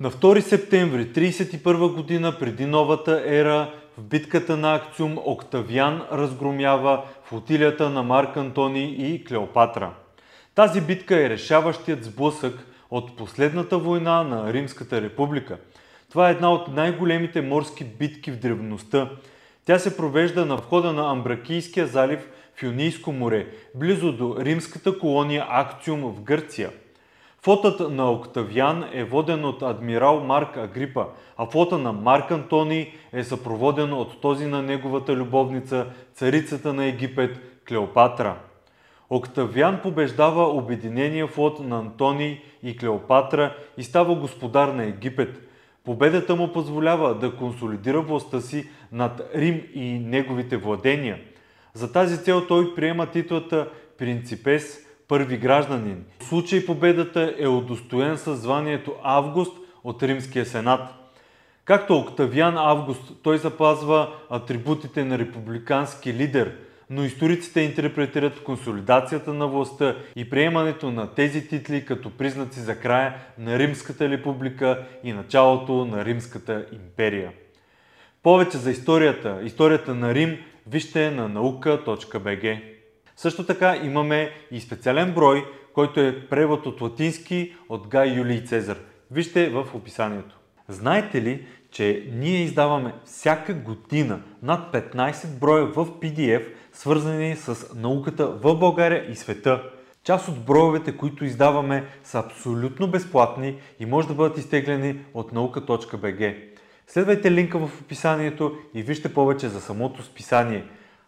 На 2 септември 31 година преди новата ера в битката на Акциум Октавиан разгромява флотилията на Марк Антони и Клеопатра. Тази битка е решаващият сблъсък от последната война на Римската република. Това е една от най-големите морски битки в древността. Тя се провежда на входа на Амбракийския залив в Юнийско море, близо до римската колония Акциум в Гърция – Флотът на Октавиан е воден от адмирал Марк Агрипа, а флота на Марк Антоний е съпроводен от този на неговата любовница, царицата на Египет Клеопатра. Октавиан побеждава обединения флот на Антоний и Клеопатра и става господар на Египет. Победата му позволява да консолидира властта си над Рим и неговите владения. За тази цел той приема титлата Принципес – първи гражданин. В случай победата е удостоен със званието Август от Римския сенат. Както Октавиан Август, той запазва атрибутите на републикански лидер, но историците интерпретират консолидацията на властта и приемането на тези титли като признаци за края на Римската република и началото на Римската империя. Повече за историята, историята на Рим, вижте на наука.bg. Също така имаме и специален брой, който е превод от латински от Гай Юлий Цезар. Вижте в описанието. Знаете ли, че ние издаваме всяка година над 15 броя в PDF, свързани с науката в България и света. Част от броевете, които издаваме, са абсолютно безплатни и може да бъдат изтеглени от наука.bg. Следвайте линка в описанието и вижте повече за самото списание –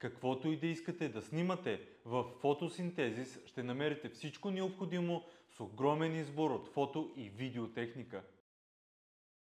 Каквото и да искате да снимате в фотосинтезис, ще намерите всичко необходимо с огромен избор от фото и видеотехника.